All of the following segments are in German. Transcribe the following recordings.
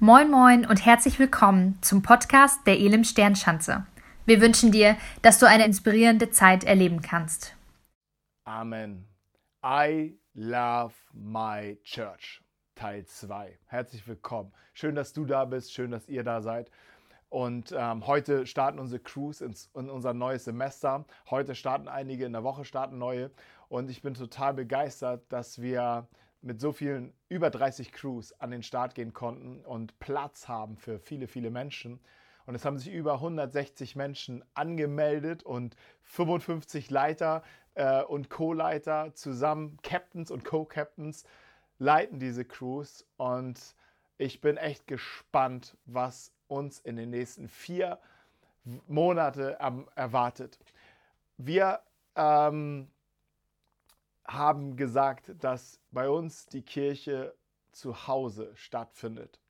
Moin Moin und herzlich willkommen zum Podcast der Elim Sternschanze. Wir wünschen dir, dass du eine inspirierende Zeit erleben kannst. Amen. I love my church. Teil 2. Herzlich willkommen. Schön, dass du da bist, schön, dass ihr da seid. Und ähm, heute starten unsere Crews ins, in unser neues Semester. Heute starten einige, in der Woche starten neue. Und ich bin total begeistert, dass wir mit so vielen über 30 Crews an den Start gehen konnten und Platz haben für viele, viele Menschen. Und es haben sich über 160 Menschen angemeldet und 55 Leiter äh, und Co-Leiter zusammen, Captains und Co-Captains, leiten diese Crews. Und ich bin echt gespannt, was uns in den nächsten vier Monate ähm, erwartet. Wir ähm, haben gesagt, dass bei uns die Kirche zu Hause stattfindet.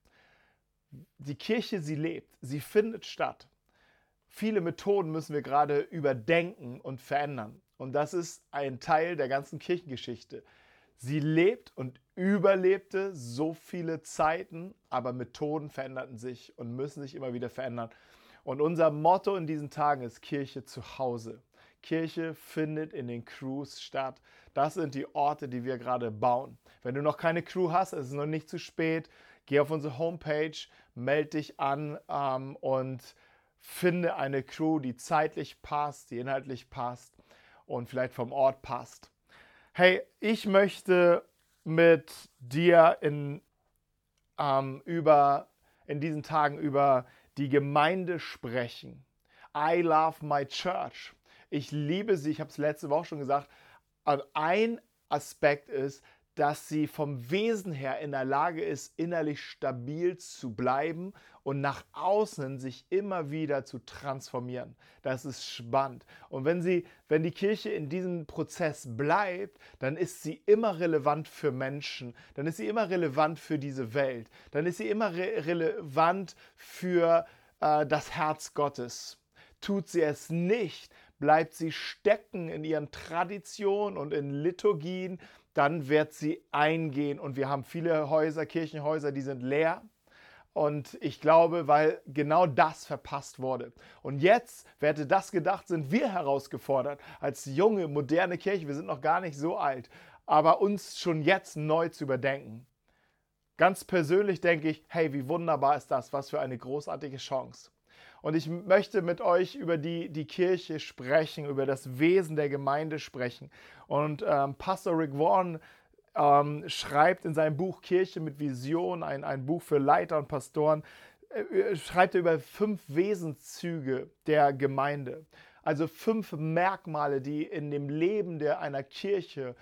Die Kirche, sie lebt, sie findet statt. Viele Methoden müssen wir gerade überdenken und verändern. Und das ist ein Teil der ganzen Kirchengeschichte. Sie lebt und überlebte so viele Zeiten, aber Methoden veränderten sich und müssen sich immer wieder verändern. Und unser Motto in diesen Tagen ist Kirche zu Hause. Kirche findet in den Crews statt. Das sind die Orte, die wir gerade bauen. Wenn du noch keine Crew hast, es ist noch nicht zu spät. Geh auf unsere Homepage, melde dich an ähm, und finde eine Crew, die zeitlich passt, die inhaltlich passt und vielleicht vom Ort passt. Hey, ich möchte mit dir in, ähm, über, in diesen Tagen über die Gemeinde sprechen. I love my church. Ich liebe sie, ich habe es letzte Woche schon gesagt. Ein Aspekt ist, dass sie vom Wesen her in der Lage ist, innerlich stabil zu bleiben und nach außen sich immer wieder zu transformieren. Das ist spannend. Und wenn sie, wenn die Kirche in diesem Prozess bleibt, dann ist sie immer relevant für Menschen, dann ist sie immer relevant für diese Welt, dann ist sie immer re relevant für äh, das Herz Gottes. Tut sie es nicht, bleibt sie stecken in ihren Traditionen und in Liturgien, dann wird sie eingehen. Und wir haben viele Häuser, Kirchenhäuser, die sind leer. Und ich glaube, weil genau das verpasst wurde. Und jetzt, wer hätte das gedacht, sind wir herausgefordert, als junge, moderne Kirche, wir sind noch gar nicht so alt, aber uns schon jetzt neu zu überdenken. Ganz persönlich denke ich, hey, wie wunderbar ist das, was für eine großartige Chance. Und ich möchte mit euch über die, die Kirche sprechen, über das Wesen der Gemeinde sprechen. Und ähm, Pastor Rick Warren ähm, schreibt in seinem Buch Kirche mit Vision, ein, ein Buch für Leiter und Pastoren, äh, schreibt er über fünf Wesenszüge der Gemeinde. Also fünf Merkmale, die in dem Leben der einer Kirche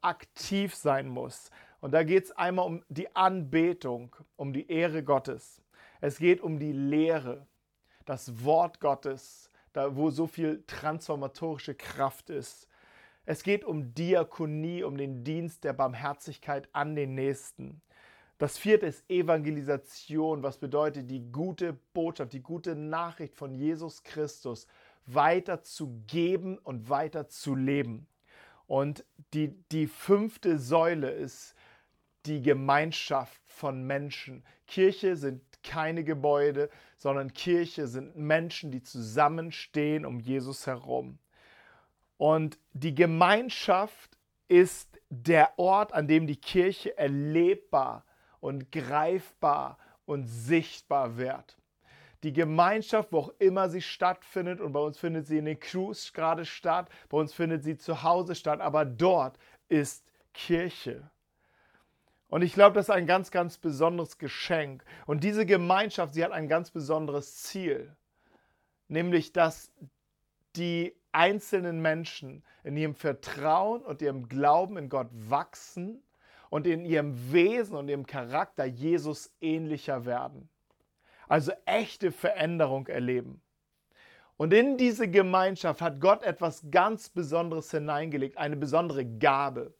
aktiv sein muss. Und da geht es einmal um die Anbetung, um die Ehre Gottes. Es geht um die Lehre das Wort Gottes, da wo so viel transformatorische Kraft ist. Es geht um Diakonie, um den Dienst der Barmherzigkeit an den Nächsten. Das vierte ist Evangelisation, was bedeutet, die gute Botschaft, die gute Nachricht von Jesus Christus weiter zu geben und weiter zu leben. Und die, die fünfte Säule ist die Gemeinschaft von Menschen. Kirche sind keine Gebäude, sondern Kirche sind Menschen, die zusammenstehen um Jesus herum. Und die Gemeinschaft ist der Ort, an dem die Kirche erlebbar und greifbar und sichtbar wird. Die Gemeinschaft, wo auch immer sie stattfindet, und bei uns findet sie in den Crews gerade statt, bei uns findet sie zu Hause statt, aber dort ist Kirche. Und ich glaube, das ist ein ganz, ganz besonderes Geschenk. Und diese Gemeinschaft, sie hat ein ganz besonderes Ziel. Nämlich, dass die einzelnen Menschen in ihrem Vertrauen und ihrem Glauben in Gott wachsen und in ihrem Wesen und ihrem Charakter Jesus ähnlicher werden. Also echte Veränderung erleben. Und in diese Gemeinschaft hat Gott etwas ganz Besonderes hineingelegt, eine besondere Gabe.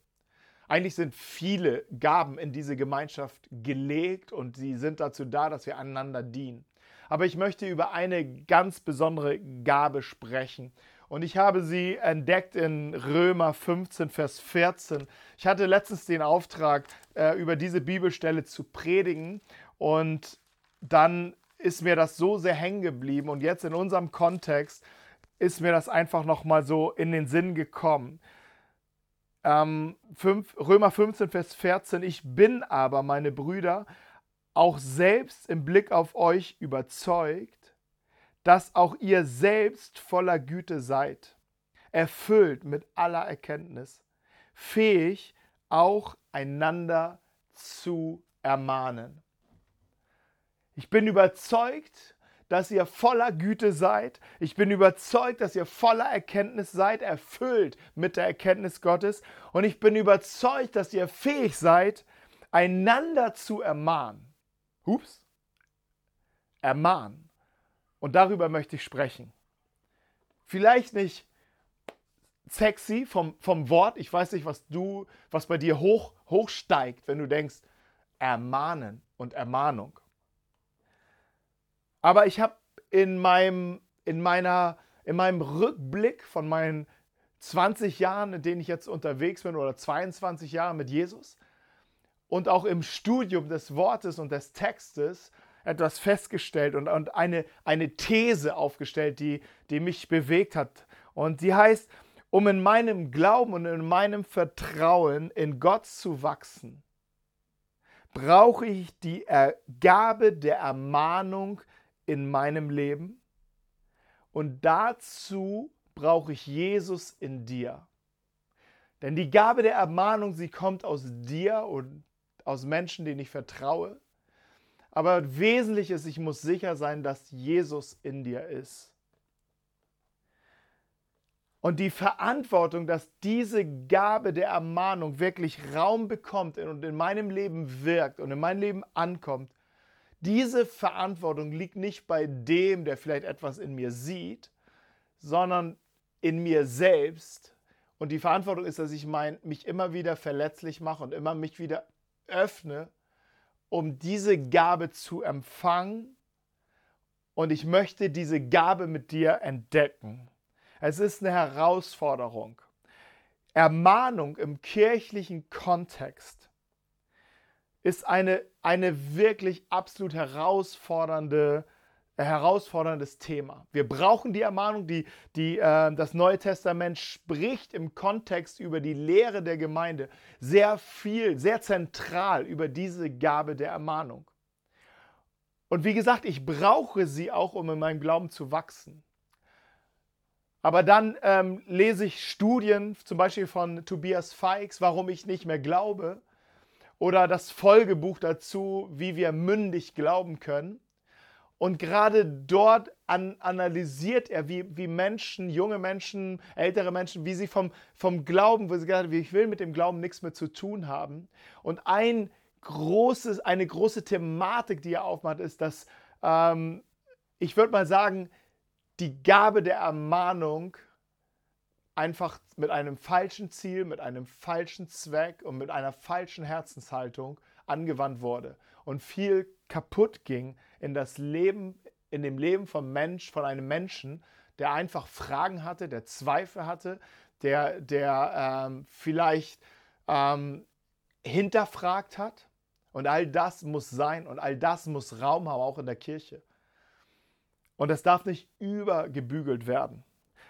Eigentlich sind viele Gaben in diese Gemeinschaft gelegt und sie sind dazu da, dass wir einander dienen. Aber ich möchte über eine ganz besondere Gabe sprechen. Und ich habe sie entdeckt in Römer 15, Vers 14. Ich hatte letztens den Auftrag, äh, über diese Bibelstelle zu predigen. Und dann ist mir das so sehr hängen geblieben und jetzt in unserem Kontext ist mir das einfach nochmal so in den Sinn gekommen. Ähm, 5, Römer 15, Vers 14, ich bin aber, meine Brüder, auch selbst im Blick auf euch überzeugt, dass auch ihr selbst voller Güte seid, erfüllt mit aller Erkenntnis, fähig auch einander zu ermahnen. Ich bin überzeugt, dass ihr voller Güte seid. Ich bin überzeugt, dass ihr voller Erkenntnis seid, erfüllt mit der Erkenntnis Gottes. Und ich bin überzeugt, dass ihr fähig seid, einander zu ermahnen. Hups. Ermahnen. Und darüber möchte ich sprechen. Vielleicht nicht sexy vom, vom Wort. Ich weiß nicht, was du, was bei dir hoch, hochsteigt, wenn du denkst, ermahnen und Ermahnung. Aber ich habe in meinem, in, meiner, in meinem Rückblick von meinen 20 Jahren, in denen ich jetzt unterwegs bin, oder 22 Jahren mit Jesus, und auch im Studium des Wortes und des Textes etwas festgestellt und, und eine, eine These aufgestellt, die, die mich bewegt hat. Und die heißt, um in meinem Glauben und in meinem Vertrauen in Gott zu wachsen, brauche ich die Gabe der Ermahnung in meinem Leben und dazu brauche ich Jesus in dir. Denn die Gabe der Ermahnung, sie kommt aus dir und aus Menschen, denen ich vertraue. Aber wesentlich ist, ich muss sicher sein, dass Jesus in dir ist. Und die Verantwortung, dass diese Gabe der Ermahnung wirklich Raum bekommt und in meinem Leben wirkt und in mein Leben ankommt, diese Verantwortung liegt nicht bei dem, der vielleicht etwas in mir sieht, sondern in mir selbst. Und die Verantwortung ist, dass ich mein, mich immer wieder verletzlich mache und immer mich wieder öffne, um diese Gabe zu empfangen. Und ich möchte diese Gabe mit dir entdecken. Es ist eine Herausforderung. Ermahnung im kirchlichen Kontext ist eine, eine wirklich absolut herausfordernde herausforderndes Thema. Wir brauchen die Ermahnung, die, die äh, das Neue Testament spricht im Kontext über die Lehre der Gemeinde sehr viel, sehr zentral über diese Gabe der Ermahnung. Und wie gesagt, ich brauche sie auch, um in meinem Glauben zu wachsen. Aber dann ähm, lese ich Studien, zum Beispiel von Tobias Feix, warum ich nicht mehr glaube, oder das Folgebuch dazu, wie wir mündig glauben können. Und gerade dort an, analysiert er, wie, wie Menschen, junge Menschen, ältere Menschen, wie sie vom, vom Glauben, wo sie gesagt haben, ich will mit dem Glauben nichts mehr zu tun haben. Und ein großes, eine große Thematik, die er aufmacht, ist, dass ähm, ich würde mal sagen, die Gabe der Ermahnung einfach mit einem falschen Ziel, mit einem falschen Zweck und mit einer falschen Herzenshaltung angewandt wurde und viel kaputt ging in das Leben, in dem Leben von Mensch, von einem Menschen, der einfach Fragen hatte, der Zweifel hatte, der, der ähm, vielleicht ähm, hinterfragt hat. Und all das muss sein und all das muss Raum haben, auch in der Kirche. Und das darf nicht übergebügelt werden.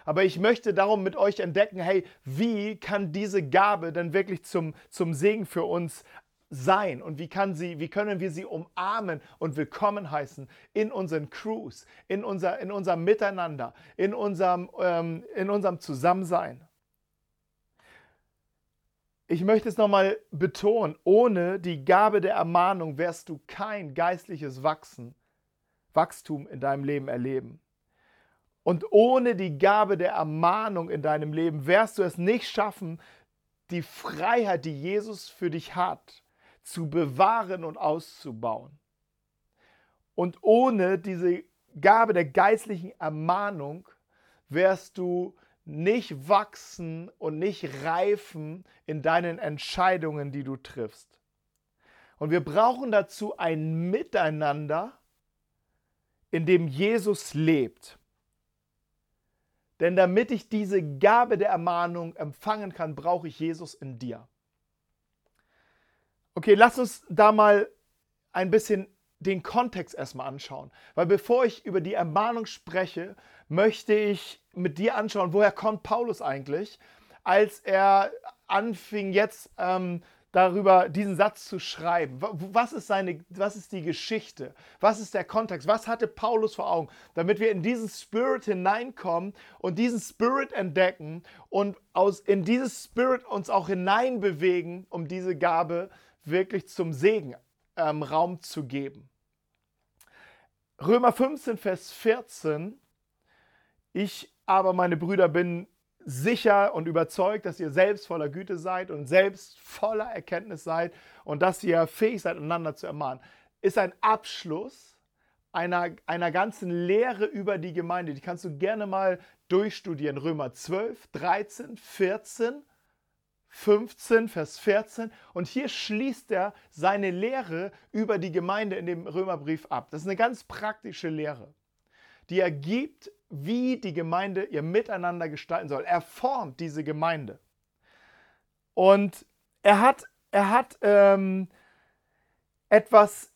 Aber ich möchte darum mit euch entdecken, hey, wie kann diese Gabe denn wirklich zum, zum Segen für uns sein und wie, kann sie, wie können wir sie umarmen und willkommen heißen in unseren Crews, in, unser, in unserem Miteinander, in unserem, ähm, in unserem Zusammensein. Ich möchte es nochmal betonen, ohne die Gabe der Ermahnung wirst du kein geistliches Wachsen, Wachstum in deinem Leben erleben. Und ohne die Gabe der Ermahnung in deinem Leben wirst du es nicht schaffen, die Freiheit, die Jesus für dich hat, zu bewahren und auszubauen. Und ohne diese Gabe der geistlichen Ermahnung wirst du nicht wachsen und nicht reifen in deinen Entscheidungen, die du triffst. Und wir brauchen dazu ein Miteinander, in dem Jesus lebt. Denn damit ich diese Gabe der Ermahnung empfangen kann, brauche ich Jesus in dir. Okay, lass uns da mal ein bisschen den Kontext erstmal anschauen. Weil bevor ich über die Ermahnung spreche, möchte ich mit dir anschauen, woher kommt Paulus eigentlich, als er anfing jetzt ähm, darüber diesen Satz zu schreiben. Was ist, seine, was ist die Geschichte? Was ist der Kontext? Was hatte Paulus vor Augen? Damit wir in diesen Spirit hineinkommen und diesen Spirit entdecken und aus, in dieses Spirit uns auch hineinbewegen, um diese Gabe wirklich zum Segen ähm, Raum zu geben. Römer 15, Vers 14. Ich aber, meine Brüder, bin sicher und überzeugt, dass ihr selbst voller Güte seid und selbst voller Erkenntnis seid und dass ihr fähig seid, einander zu ermahnen, ist ein Abschluss einer, einer ganzen Lehre über die Gemeinde. Die kannst du gerne mal durchstudieren. Römer 12, 13, 14, 15, Vers 14. Und hier schließt er seine Lehre über die Gemeinde in dem Römerbrief ab. Das ist eine ganz praktische Lehre, die er gibt wie die Gemeinde ihr Miteinander gestalten soll. Er formt diese Gemeinde. Und er hat, er hat ähm, etwas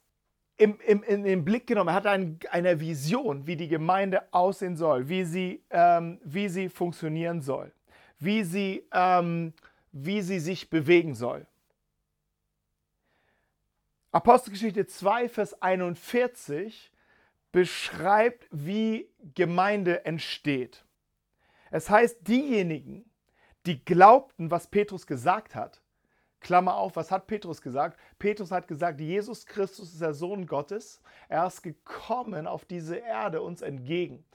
im, im, in den Blick genommen. Er hat ein, eine Vision, wie die Gemeinde aussehen soll, wie sie, ähm, wie sie funktionieren soll, wie sie, ähm, wie sie sich bewegen soll. Apostelgeschichte 2, Vers 41 beschreibt, wie Gemeinde entsteht. Es heißt, diejenigen, die glaubten, was Petrus gesagt hat, Klammer auf, was hat Petrus gesagt? Petrus hat gesagt, Jesus Christus ist der Sohn Gottes. Er ist gekommen auf diese Erde uns entgegen.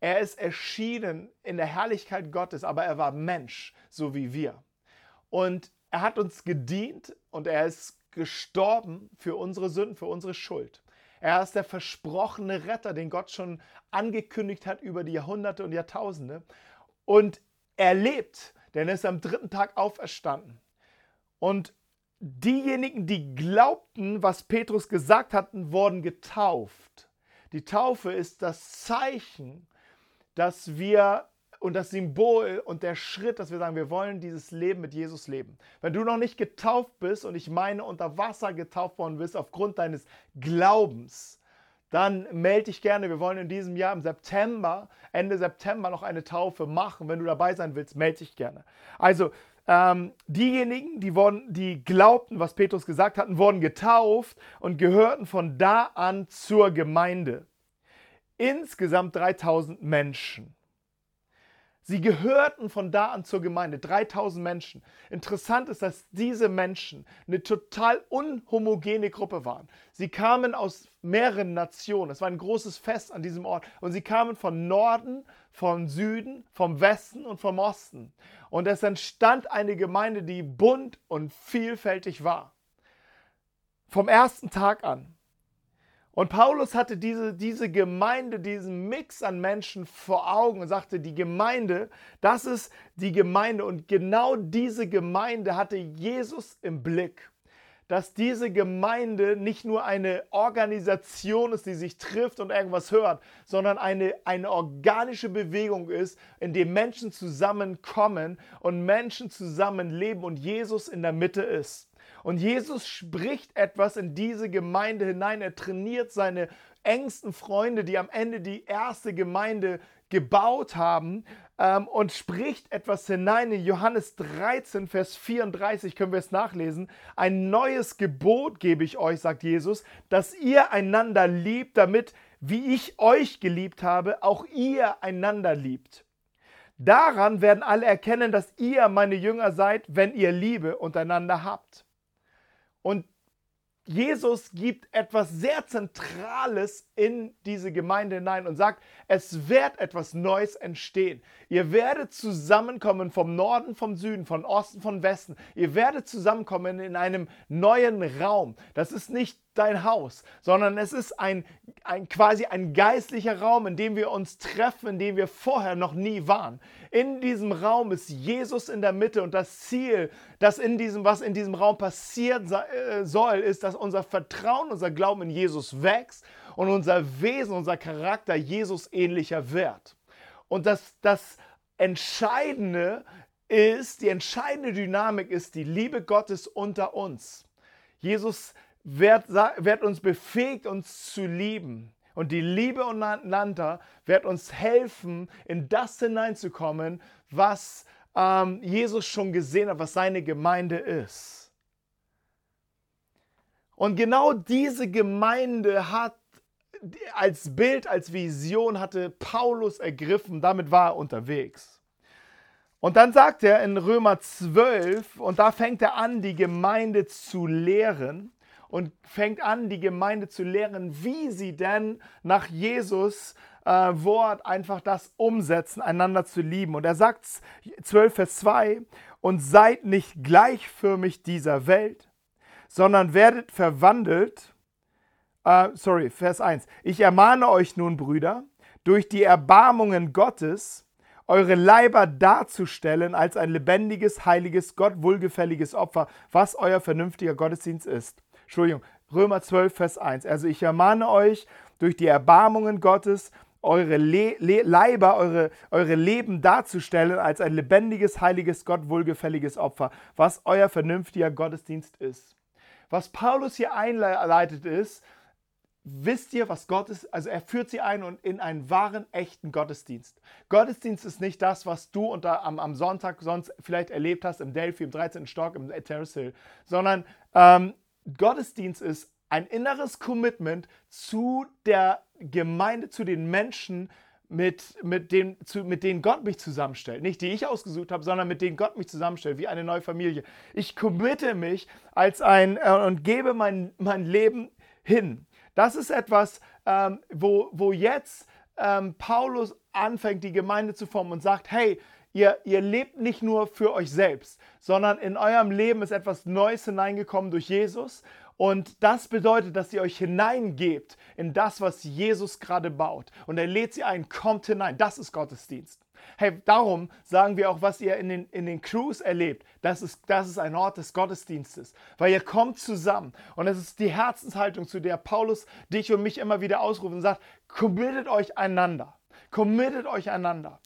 Er ist erschienen in der Herrlichkeit Gottes, aber er war Mensch, so wie wir. Und er hat uns gedient und er ist gestorben für unsere Sünden, für unsere Schuld. Er ist der versprochene Retter, den Gott schon angekündigt hat über die Jahrhunderte und Jahrtausende. Und er lebt, denn er ist am dritten Tag auferstanden. Und diejenigen, die glaubten, was Petrus gesagt hatten, wurden getauft. Die Taufe ist das Zeichen, dass wir und das Symbol und der Schritt, dass wir sagen, wir wollen dieses Leben mit Jesus leben. Wenn du noch nicht getauft bist und ich meine unter Wasser getauft worden bist aufgrund deines Glaubens, dann melde dich gerne. Wir wollen in diesem Jahr im September, Ende September noch eine Taufe machen. Wenn du dabei sein willst, melde dich gerne. Also ähm, diejenigen, die, wurden, die glaubten, was Petrus gesagt hatten, wurden getauft und gehörten von da an zur Gemeinde. Insgesamt 3000 Menschen. Sie gehörten von da an zur Gemeinde, 3000 Menschen. Interessant ist, dass diese Menschen eine total unhomogene Gruppe waren. Sie kamen aus mehreren Nationen. Es war ein großes Fest an diesem Ort. Und sie kamen von Norden, vom Süden, vom Westen und vom Osten. Und es entstand eine Gemeinde, die bunt und vielfältig war. Vom ersten Tag an. Und Paulus hatte diese, diese Gemeinde, diesen Mix an Menschen vor Augen und sagte, die Gemeinde, das ist die Gemeinde. Und genau diese Gemeinde hatte Jesus im Blick. Dass diese Gemeinde nicht nur eine Organisation ist, die sich trifft und irgendwas hört, sondern eine, eine organische Bewegung ist, in der Menschen zusammenkommen und Menschen zusammenleben und Jesus in der Mitte ist. Und Jesus spricht etwas in diese Gemeinde hinein. Er trainiert seine engsten Freunde, die am Ende die erste Gemeinde gebaut haben ähm, und spricht etwas hinein. In Johannes 13, Vers 34 können wir es nachlesen. Ein neues Gebot gebe ich euch, sagt Jesus, dass ihr einander liebt, damit, wie ich euch geliebt habe, auch ihr einander liebt. Daran werden alle erkennen, dass ihr meine Jünger seid, wenn ihr Liebe untereinander habt. Und Jesus gibt etwas sehr Zentrales in diese Gemeinde hinein und sagt, es wird etwas Neues entstehen. Ihr werdet zusammenkommen vom Norden, vom Süden, von Osten, von Westen. Ihr werdet zusammenkommen in einem neuen Raum. Das ist nicht dein Haus, sondern es ist ein, ein quasi ein geistlicher Raum, in dem wir uns treffen, in dem wir vorher noch nie waren. In diesem Raum ist Jesus in der Mitte und das Ziel, das in diesem, was in diesem Raum passiert äh, soll, ist, dass unser Vertrauen, unser Glauben in Jesus wächst und unser Wesen, unser Charakter Jesus ähnlicher wird. Und das, das Entscheidende ist, die entscheidende Dynamik ist die Liebe Gottes unter uns. Jesus wird, wird uns befähigt, uns zu lieben. Und die Liebe untereinander wird uns helfen, in das hineinzukommen, was ähm, Jesus schon gesehen hat, was seine Gemeinde ist. Und genau diese Gemeinde hat als Bild, als Vision hatte Paulus ergriffen, damit war er unterwegs. Und dann sagt er in Römer 12, und da fängt er an, die Gemeinde zu lehren und fängt an, die Gemeinde zu lehren, wie sie denn nach Jesus äh, Wort einfach das umsetzen, einander zu lieben. Und er sagt 12, Vers 2, und seid nicht gleichförmig dieser Welt, sondern werdet verwandelt Uh, sorry, Vers 1. Ich ermahne euch nun, Brüder, durch die Erbarmungen Gottes, eure Leiber darzustellen als ein lebendiges, heiliges, Gott wohlgefälliges Opfer, was euer vernünftiger Gottesdienst ist. Entschuldigung, Römer 12, Vers 1. Also ich ermahne euch durch die Erbarmungen Gottes, eure Le Le Leiber, eure, eure Leben darzustellen als ein lebendiges, heiliges, Gott wohlgefälliges Opfer, was euer vernünftiger Gottesdienst ist. Was Paulus hier einleitet ist, wisst ihr, was Gott ist? Also er führt sie ein und in einen wahren, echten Gottesdienst. Gottesdienst ist nicht das, was du unter, am, am Sonntag sonst vielleicht erlebt hast im Delphi, im 13. Stock, im Terrace Hill, sondern ähm, Gottesdienst ist ein inneres Commitment zu der Gemeinde, zu den Menschen, mit, mit, dem, zu, mit denen Gott mich zusammenstellt. Nicht die ich ausgesucht habe, sondern mit denen Gott mich zusammenstellt, wie eine neue Familie. Ich committe mich als ein äh, und gebe mein, mein Leben hin. Das ist etwas, ähm, wo, wo jetzt ähm, Paulus anfängt, die Gemeinde zu formen und sagt, hey, ihr, ihr lebt nicht nur für euch selbst, sondern in eurem Leben ist etwas Neues hineingekommen durch Jesus. Und das bedeutet, dass ihr euch hineingebt in das, was Jesus gerade baut. Und er lädt sie ein, kommt hinein. Das ist Gottesdienst. Hey, darum sagen wir auch, was ihr in den, in den Crews erlebt, das ist, das ist ein Ort des Gottesdienstes, weil ihr kommt zusammen und es ist die Herzenshaltung, zu der Paulus dich und mich immer wieder ausruft und sagt, committet euch einander, committet euch einander.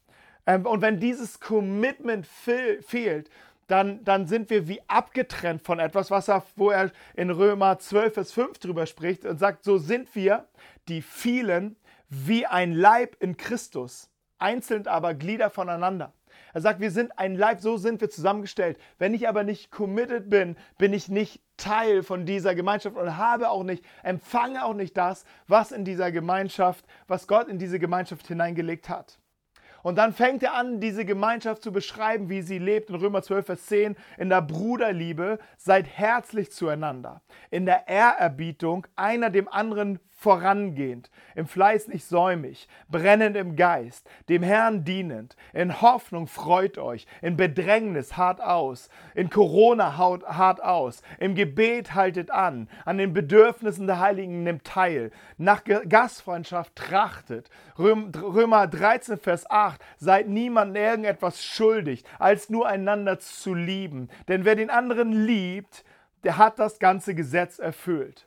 Ähm, und wenn dieses Commitment fehlt, dann, dann sind wir wie abgetrennt von etwas, was er, wo er in Römer 12, Vers 5 drüber spricht und sagt, so sind wir, die vielen, wie ein Leib in Christus einzeln aber Glieder voneinander. Er sagt, wir sind ein Leib, so sind wir zusammengestellt. Wenn ich aber nicht committed bin, bin ich nicht Teil von dieser Gemeinschaft und habe auch nicht, empfange auch nicht das, was in dieser Gemeinschaft, was Gott in diese Gemeinschaft hineingelegt hat. Und dann fängt er an, diese Gemeinschaft zu beschreiben, wie sie lebt. In Römer 12, Vers 10, in der Bruderliebe, seid herzlich zueinander. In der Ehrerbietung, einer dem anderen vorangehend, im Fleiß nicht säumig, brennend im Geist, dem Herrn dienend, in Hoffnung freut euch, in Bedrängnis hart aus, in Corona hart aus, im Gebet haltet an, an den Bedürfnissen der Heiligen nimmt teil, nach Gastfreundschaft trachtet. Römer 13, Vers 8, seid niemandem irgendetwas schuldig, als nur einander zu lieben, denn wer den anderen liebt, der hat das ganze Gesetz erfüllt.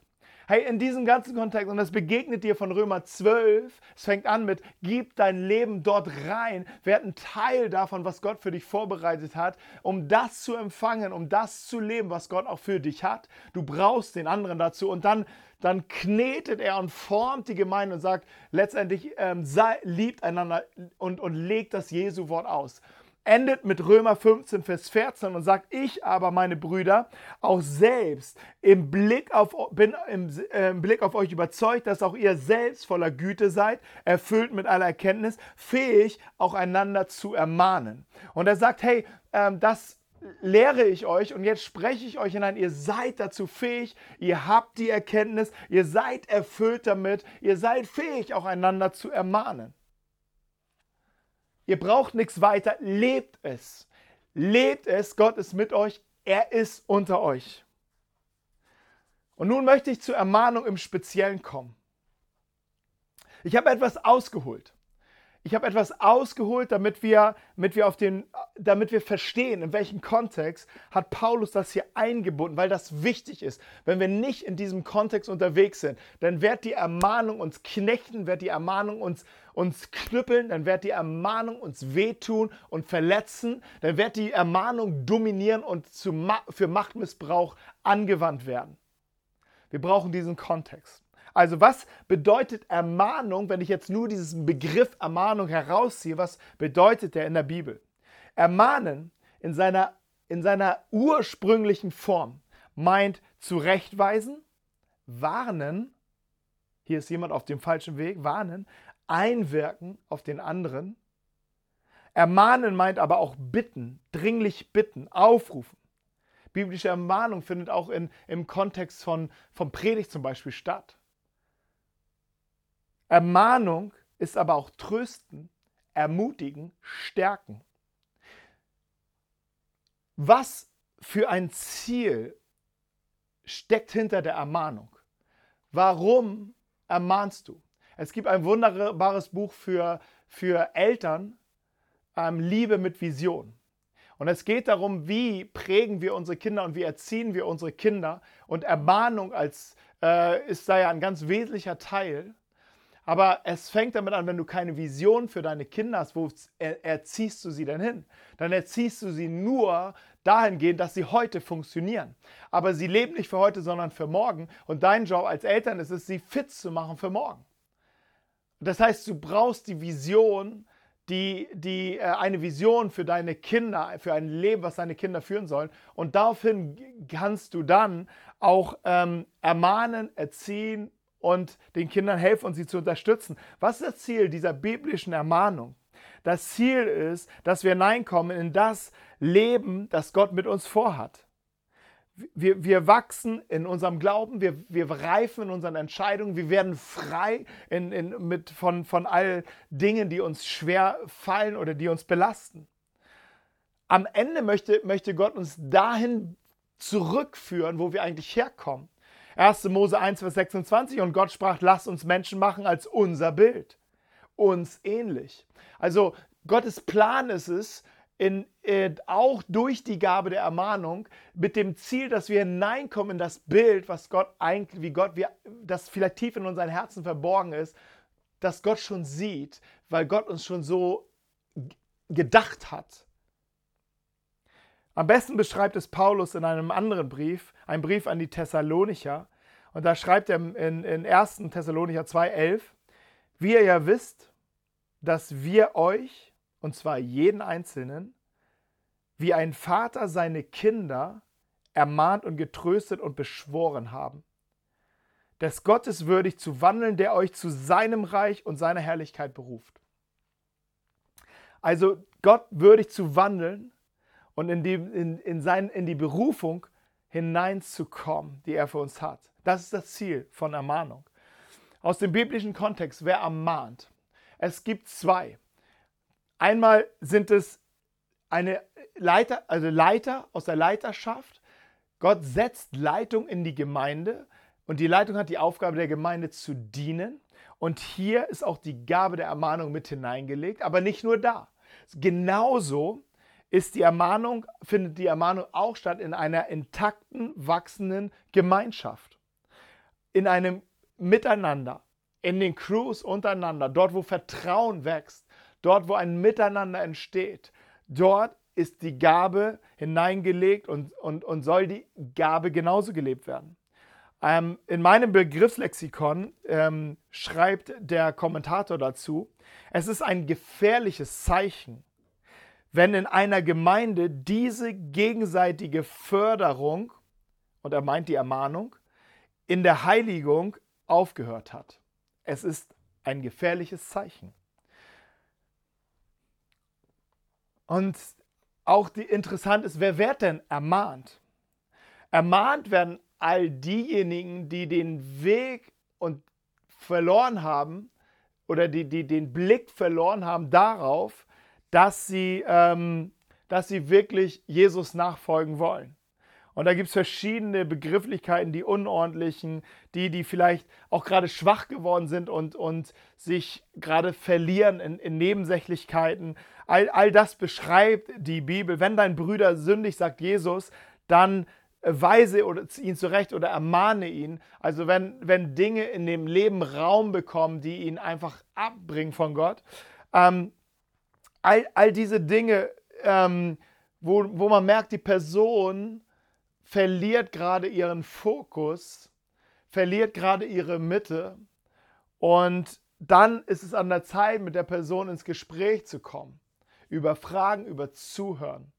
Hey, in diesem ganzen Kontext, und das begegnet dir von Römer 12, es fängt an mit, gib dein Leben dort rein, werd ein Teil davon, was Gott für dich vorbereitet hat, um das zu empfangen, um das zu leben, was Gott auch für dich hat. Du brauchst den anderen dazu und dann dann knetet er und formt die Gemeinde und sagt letztendlich, ähm, sei, liebt einander und, und legt das Jesu-Wort aus endet mit Römer 15, Vers 14 und sagt, ich aber, meine Brüder, auch selbst im Blick auf, bin im, äh, im Blick auf euch überzeugt, dass auch ihr selbst voller Güte seid, erfüllt mit aller Erkenntnis, fähig, auch einander zu ermahnen. Und er sagt, hey, ähm, das lehre ich euch und jetzt spreche ich euch hinein, ihr seid dazu fähig, ihr habt die Erkenntnis, ihr seid erfüllt damit, ihr seid fähig, auch einander zu ermahnen. Ihr braucht nichts weiter. Lebt es. Lebt es. Gott ist mit euch. Er ist unter euch. Und nun möchte ich zur Ermahnung im Speziellen kommen. Ich habe etwas ausgeholt. Ich habe etwas ausgeholt, damit wir, damit, wir auf den, damit wir verstehen, in welchem Kontext hat Paulus das hier eingebunden, weil das wichtig ist. Wenn wir nicht in diesem Kontext unterwegs sind, dann wird die Ermahnung uns knechten, wird die Ermahnung uns, uns knüppeln, dann wird die Ermahnung uns wehtun und verletzen, dann wird die Ermahnung dominieren und zu, für Machtmissbrauch angewandt werden. Wir brauchen diesen Kontext. Also was bedeutet Ermahnung, wenn ich jetzt nur diesen Begriff Ermahnung herausziehe? Was bedeutet der in der Bibel? Ermahnen in seiner, in seiner ursprünglichen Form meint zurechtweisen, warnen, hier ist jemand auf dem falschen Weg, warnen, einwirken auf den anderen. Ermahnen meint aber auch bitten, dringlich bitten, aufrufen. Biblische Ermahnung findet auch in, im Kontext von, von Predigt zum Beispiel statt. Ermahnung ist aber auch trösten, ermutigen, stärken. Was für ein Ziel steckt hinter der Ermahnung? Warum ermahnst du? Es gibt ein wunderbares Buch für, für Eltern, ähm, Liebe mit Vision. Und es geht darum, wie prägen wir unsere Kinder und wie erziehen wir unsere Kinder. Und Ermahnung als, äh, ist da ja ein ganz wesentlicher Teil. Aber es fängt damit an, wenn du keine Vision für deine Kinder hast, wo erziehst du sie denn hin? Dann erziehst du sie nur dahingehend, dass sie heute funktionieren. Aber sie leben nicht für heute, sondern für morgen. Und dein Job als Eltern ist es, sie fit zu machen für morgen. Das heißt, du brauchst die Vision, die, die äh, eine Vision für deine Kinder, für ein Leben, was deine Kinder führen sollen. Und daraufhin kannst du dann auch ähm, ermahnen, erziehen und den Kindern helfen und sie zu unterstützen. Was ist das Ziel dieser biblischen Ermahnung? Das Ziel ist, dass wir hineinkommen in das Leben, das Gott mit uns vorhat. Wir, wir wachsen in unserem Glauben, wir, wir reifen in unseren Entscheidungen, wir werden frei in, in, mit, von, von all Dingen, die uns schwer fallen oder die uns belasten. Am Ende möchte, möchte Gott uns dahin zurückführen, wo wir eigentlich herkommen. 1. Mose 1, Vers 26 und Gott sprach, lass uns Menschen machen als unser Bild, uns ähnlich. Also Gottes Plan ist es, in, äh, auch durch die Gabe der Ermahnung mit dem Ziel, dass wir hineinkommen in das Bild, was Gott eigentlich, wie Gott, wir, das vielleicht tief in unseren Herzen verborgen ist, dass Gott schon sieht, weil Gott uns schon so gedacht hat. Am besten beschreibt es Paulus in einem anderen Brief, ein Brief an die Thessalonicher. Und da schreibt er in, in 1. Thessalonicher 2,11, wie ihr ja wisst, dass wir euch, und zwar jeden Einzelnen, wie ein Vater seine Kinder ermahnt und getröstet und beschworen haben, des Gottes würdig zu wandeln, der euch zu seinem Reich und seiner Herrlichkeit beruft. Also Gott würdig zu wandeln und in die, in, in, sein, in die Berufung hineinzukommen, die er für uns hat. Das ist das Ziel von Ermahnung. Aus dem biblischen Kontext, wer ermahnt? Es gibt zwei. Einmal sind es eine Leiter, also Leiter aus der Leiterschaft. Gott setzt Leitung in die Gemeinde und die Leitung hat die Aufgabe der Gemeinde zu dienen. Und hier ist auch die Gabe der Ermahnung mit hineingelegt, aber nicht nur da. Genauso ist die Ermahnung, findet die Ermahnung auch statt in einer intakten, wachsenden Gemeinschaft. In einem Miteinander, in den Crews untereinander, dort wo Vertrauen wächst, dort wo ein Miteinander entsteht, dort ist die Gabe hineingelegt und, und, und soll die Gabe genauso gelebt werden. Ähm, in meinem Begriffslexikon ähm, schreibt der Kommentator dazu, es ist ein gefährliches Zeichen, wenn in einer Gemeinde diese gegenseitige Förderung, und er meint die Ermahnung, in der Heiligung aufgehört hat. Es ist ein gefährliches Zeichen. Und auch die, interessant ist, wer wird denn ermahnt? Ermahnt werden all diejenigen, die den Weg und verloren haben oder die, die den Blick verloren haben darauf, dass sie, ähm, dass sie wirklich Jesus nachfolgen wollen. Und da gibt es verschiedene Begrifflichkeiten, die unordentlichen, die, die vielleicht auch gerade schwach geworden sind und, und sich gerade verlieren in, in Nebensächlichkeiten. All, all das beschreibt die Bibel. Wenn dein Bruder sündig, sagt Jesus, dann weise oder ihn zurecht oder ermahne ihn. Also wenn, wenn Dinge in dem Leben Raum bekommen, die ihn einfach abbringen von Gott. Ähm, all, all diese Dinge, ähm, wo, wo man merkt, die Person verliert gerade ihren Fokus, verliert gerade ihre Mitte und dann ist es an der Zeit, mit der Person ins Gespräch zu kommen, über Fragen, über Zuhören.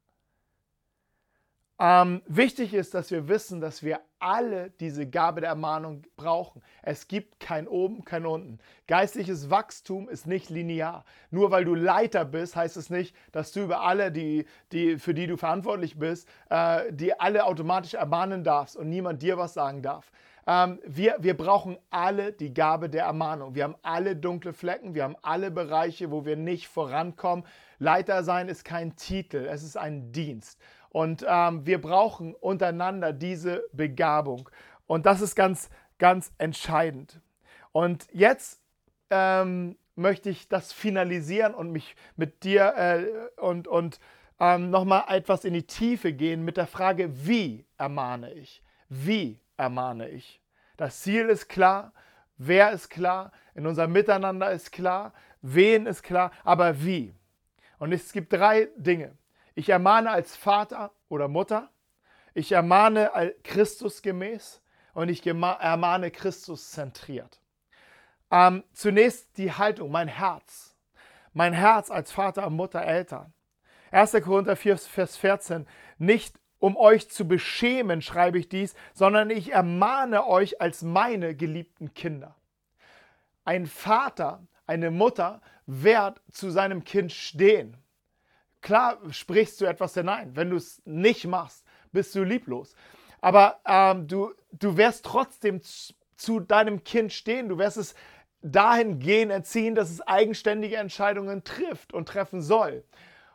Ähm, wichtig ist, dass wir wissen, dass wir alle diese Gabe der Ermahnung brauchen. Es gibt kein Oben, kein Unten. Geistliches Wachstum ist nicht linear. Nur weil du Leiter bist, heißt es nicht, dass du über alle, die, die, für die du verantwortlich bist, äh, die alle automatisch ermahnen darfst und niemand dir was sagen darf. Ähm, wir, wir brauchen alle die Gabe der Ermahnung. Wir haben alle dunkle Flecken, wir haben alle Bereiche, wo wir nicht vorankommen. Leiter sein ist kein Titel, es ist ein Dienst. Und ähm, wir brauchen untereinander diese Begabung. Und das ist ganz, ganz entscheidend. Und jetzt ähm, möchte ich das finalisieren und mich mit dir äh, und, und ähm, nochmal etwas in die Tiefe gehen mit der Frage, wie ermahne ich? Wie ermahne ich? Das Ziel ist klar, wer ist klar, in unserem Miteinander ist klar, wen ist klar, aber wie? Und es gibt drei Dinge. Ich ermahne als Vater oder Mutter. Ich ermahne Christus gemäß und ich ermahne Christus zentriert. Ähm, zunächst die Haltung, mein Herz. Mein Herz als Vater, Mutter, Eltern. 1. Korinther 4, Vers 14. Nicht um euch zu beschämen, schreibe ich dies, sondern ich ermahne euch als meine geliebten Kinder. Ein Vater, eine Mutter wird zu seinem Kind stehen. Klar sprichst du etwas hinein. Wenn du es nicht machst, bist du lieblos. Aber ähm, du, du wirst trotzdem zu, zu deinem Kind stehen. Du wirst es dahingehend erziehen, dass es eigenständige Entscheidungen trifft und treffen soll.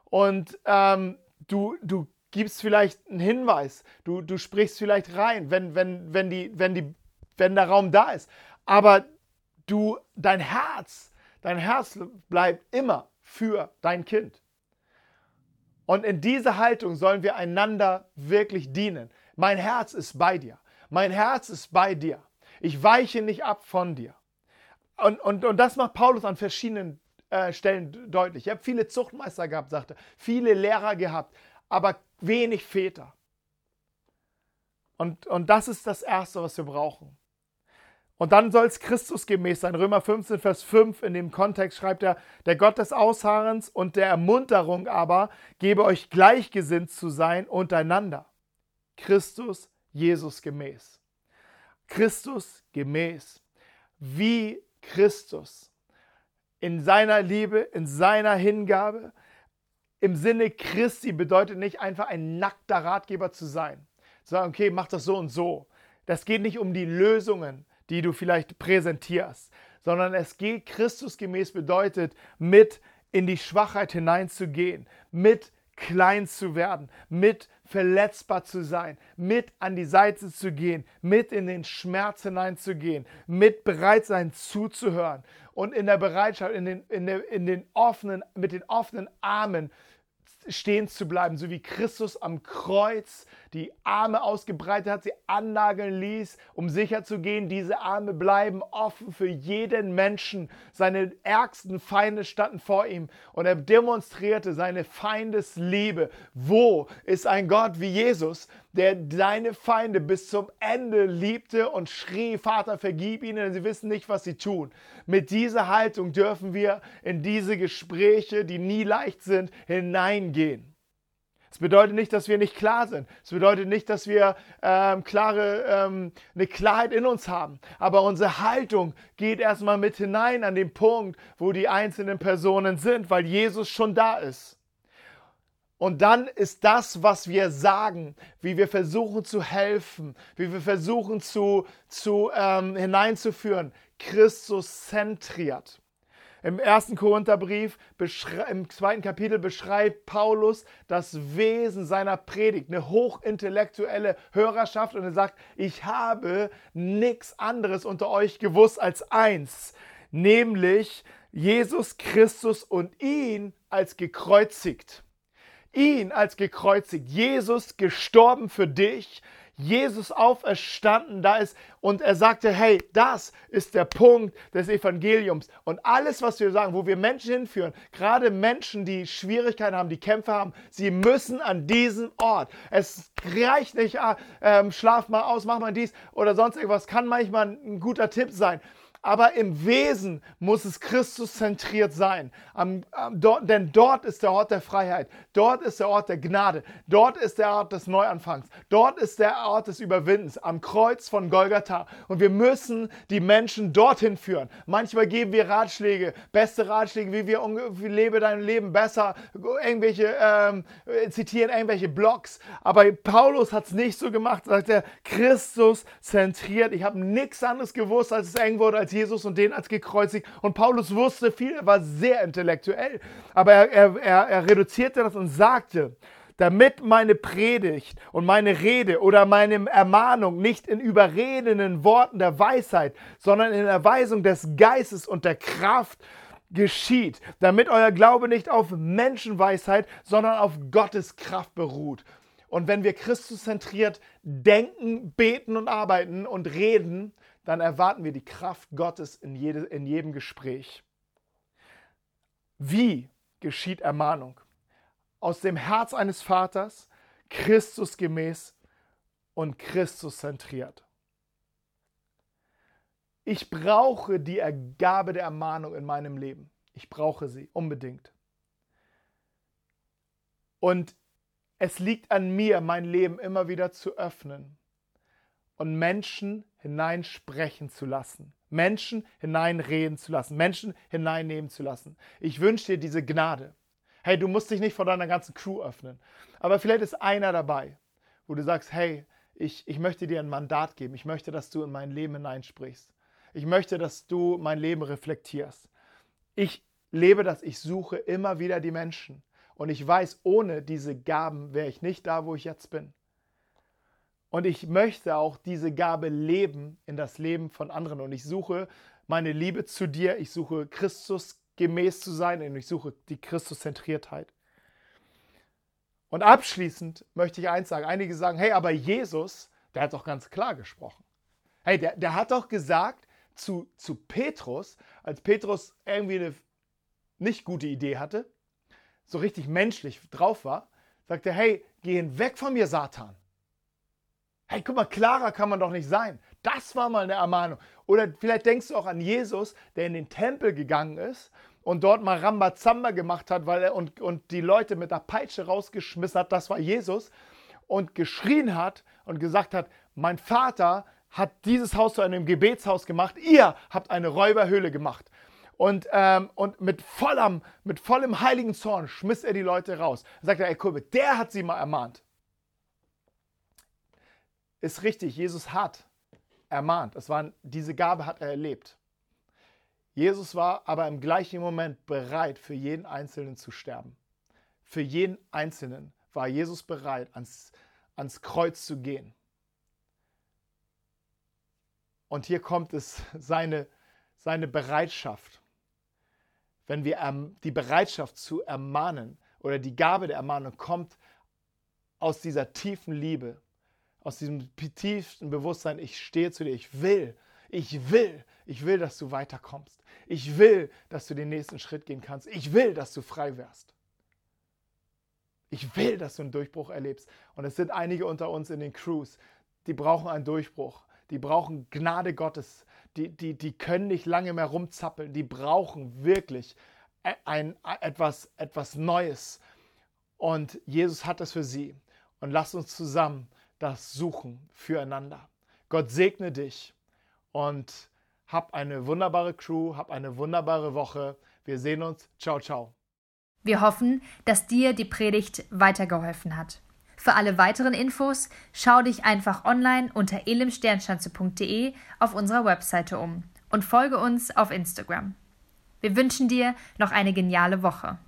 Und ähm, du, du gibst vielleicht einen Hinweis, du, du sprichst vielleicht rein, wenn, wenn, wenn, die, wenn, die, wenn der Raum da ist. Aber du, dein Herz, dein Herz bleibt immer für dein Kind. Und in dieser Haltung sollen wir einander wirklich dienen. Mein Herz ist bei dir. Mein Herz ist bei dir. Ich weiche nicht ab von dir. Und, und, und das macht Paulus an verschiedenen äh, Stellen deutlich. Ich habe viele Zuchtmeister gehabt, sagte, viele Lehrer gehabt, aber wenig Väter. Und, und das ist das Erste, was wir brauchen. Und dann soll es Christus gemäß sein. Römer 15, Vers 5 in dem Kontext schreibt er, der Gott des Ausharrens und der Ermunterung aber gebe euch gleichgesinnt zu sein untereinander. Christus, Jesus gemäß. Christus gemäß. Wie Christus. In seiner Liebe, in seiner Hingabe. Im Sinne Christi bedeutet nicht einfach ein nackter Ratgeber zu sein. Sagen, okay, mach das so und so. Das geht nicht um die Lösungen die du vielleicht präsentierst, sondern es geht Christusgemäß bedeutet, mit in die Schwachheit hineinzugehen, mit klein zu werden, mit verletzbar zu sein, mit an die Seite zu gehen, mit in den Schmerz hineinzugehen, mit bereit sein zuzuhören und in der Bereitschaft, in den, in der, in den offenen, mit den offenen Armen stehen zu bleiben, so wie Christus am Kreuz die Arme ausgebreitet hat, sie annageln ließ, um sicher zu gehen, diese Arme bleiben offen für jeden Menschen. Seine ärgsten Feinde standen vor ihm und er demonstrierte seine Feindesliebe. Wo ist ein Gott wie Jesus, der deine Feinde bis zum Ende liebte und schrie, Vater, vergib ihnen, denn sie wissen nicht, was sie tun. Mit dieser Haltung dürfen wir in diese Gespräche, die nie leicht sind, hineingehen. Es bedeutet nicht, dass wir nicht klar sind. Es bedeutet nicht, dass wir ähm, klare, ähm, eine Klarheit in uns haben. Aber unsere Haltung geht erstmal mit hinein an den Punkt, wo die einzelnen Personen sind, weil Jesus schon da ist. Und dann ist das, was wir sagen, wie wir versuchen zu helfen, wie wir versuchen zu, zu ähm, hineinzuführen, Christus zentriert. Im ersten Korintherbrief, im zweiten Kapitel beschreibt Paulus das Wesen seiner Predigt, eine hochintellektuelle Hörerschaft und er sagt, ich habe nichts anderes unter euch gewusst als eins, nämlich Jesus Christus und ihn als gekreuzigt ihn als gekreuzigt, Jesus gestorben für dich, Jesus auferstanden da ist und er sagte, hey, das ist der Punkt des Evangeliums. Und alles, was wir sagen, wo wir Menschen hinführen, gerade Menschen, die Schwierigkeiten haben, die Kämpfe haben, sie müssen an diesen Ort. Es reicht nicht, ähm, schlaf mal aus, mach mal dies oder sonst irgendwas. Kann manchmal ein guter Tipp sein aber im Wesen muss es Christus zentriert sein. Am, am, dort, denn dort ist der Ort der Freiheit, dort ist der Ort der Gnade, dort ist der Ort des Neuanfangs, dort ist der Ort des Überwindens, am Kreuz von Golgatha. Und wir müssen die Menschen dorthin führen. Manchmal geben wir Ratschläge, beste Ratschläge, wie wir wie lebe dein Leben besser, irgendwelche ähm, zitieren irgendwelche Blogs. Aber Paulus hat es nicht so gemacht, sagt er, Christus zentriert. Ich habe nichts anderes gewusst, als es eng wurde, als Jesus und den als gekreuzigt. Und Paulus wusste viel, er war sehr intellektuell. Aber er, er, er, er reduzierte das und sagte, damit meine Predigt und meine Rede oder meine Ermahnung nicht in überredenden Worten der Weisheit, sondern in Erweisung des Geistes und der Kraft geschieht, damit euer Glaube nicht auf Menschenweisheit, sondern auf Gottes Kraft beruht. Und wenn wir Christus zentriert denken, beten und arbeiten und reden, dann erwarten wir die Kraft Gottes in, jede, in jedem Gespräch. Wie geschieht Ermahnung? Aus dem Herz eines Vaters, Christus gemäß und Christus zentriert. Ich brauche die Ergabe der Ermahnung in meinem Leben. Ich brauche sie unbedingt. Und es liegt an mir, mein Leben immer wieder zu öffnen und Menschen hineinsprechen zu lassen, Menschen hineinreden zu lassen, Menschen hineinnehmen zu lassen. Ich wünsche dir diese Gnade. Hey, du musst dich nicht vor deiner ganzen Crew öffnen, aber vielleicht ist einer dabei, wo du sagst, hey, ich, ich möchte dir ein Mandat geben, ich möchte, dass du in mein Leben hineinsprichst. Ich möchte, dass du mein Leben reflektierst. Ich lebe das, ich suche immer wieder die Menschen. Und ich weiß, ohne diese Gaben wäre ich nicht da, wo ich jetzt bin. Und ich möchte auch diese Gabe leben in das Leben von anderen. Und ich suche meine Liebe zu dir. Ich suche Christus gemäß zu sein und ich suche die Christuszentriertheit. Und abschließend möchte ich eins sagen. Einige sagen, hey, aber Jesus, der hat doch ganz klar gesprochen. Hey, der, der hat doch gesagt zu, zu Petrus, als Petrus irgendwie eine nicht gute Idee hatte, so richtig menschlich drauf war, sagte er, hey, geh hinweg von mir, Satan. Hey, guck mal, klarer kann man doch nicht sein. Das war mal eine Ermahnung. Oder vielleicht denkst du auch an Jesus, der in den Tempel gegangen ist und dort mal Rambazamba gemacht hat, weil er und, und die Leute mit der Peitsche rausgeschmissen hat. Das war Jesus. Und geschrien hat und gesagt hat: Mein Vater hat dieses Haus zu einem Gebetshaus gemacht. Ihr habt eine Räuberhöhle gemacht. Und, ähm, und mit, vollem, mit vollem heiligen Zorn schmiss er die Leute raus. Er: Ey, Kurve, der hat sie mal ermahnt ist richtig, Jesus hat ermahnt. Es war, diese Gabe hat er erlebt. Jesus war aber im gleichen Moment bereit, für jeden Einzelnen zu sterben. Für jeden Einzelnen war Jesus bereit, ans, ans Kreuz zu gehen. Und hier kommt es, seine, seine Bereitschaft. Wenn wir ähm, die Bereitschaft zu ermahnen oder die Gabe der Ermahnung kommt aus dieser tiefen Liebe, aus diesem tiefsten Bewusstsein, ich stehe zu dir, ich will, ich will, ich will, dass du weiterkommst. Ich will, dass du den nächsten Schritt gehen kannst. Ich will, dass du frei wirst. Ich will, dass du einen Durchbruch erlebst. Und es sind einige unter uns in den Crews, die brauchen einen Durchbruch. Die brauchen Gnade Gottes. Die, die, die können nicht lange mehr rumzappeln. Die brauchen wirklich e, ein, etwas, etwas Neues. Und Jesus hat das für sie. Und lasst uns zusammen das Suchen füreinander. Gott segne dich und hab eine wunderbare Crew, hab eine wunderbare Woche. Wir sehen uns. Ciao, ciao. Wir hoffen, dass dir die Predigt weitergeholfen hat. Für alle weiteren Infos schau dich einfach online unter elimsternschanze.de auf unserer Webseite um und folge uns auf Instagram. Wir wünschen dir noch eine geniale Woche.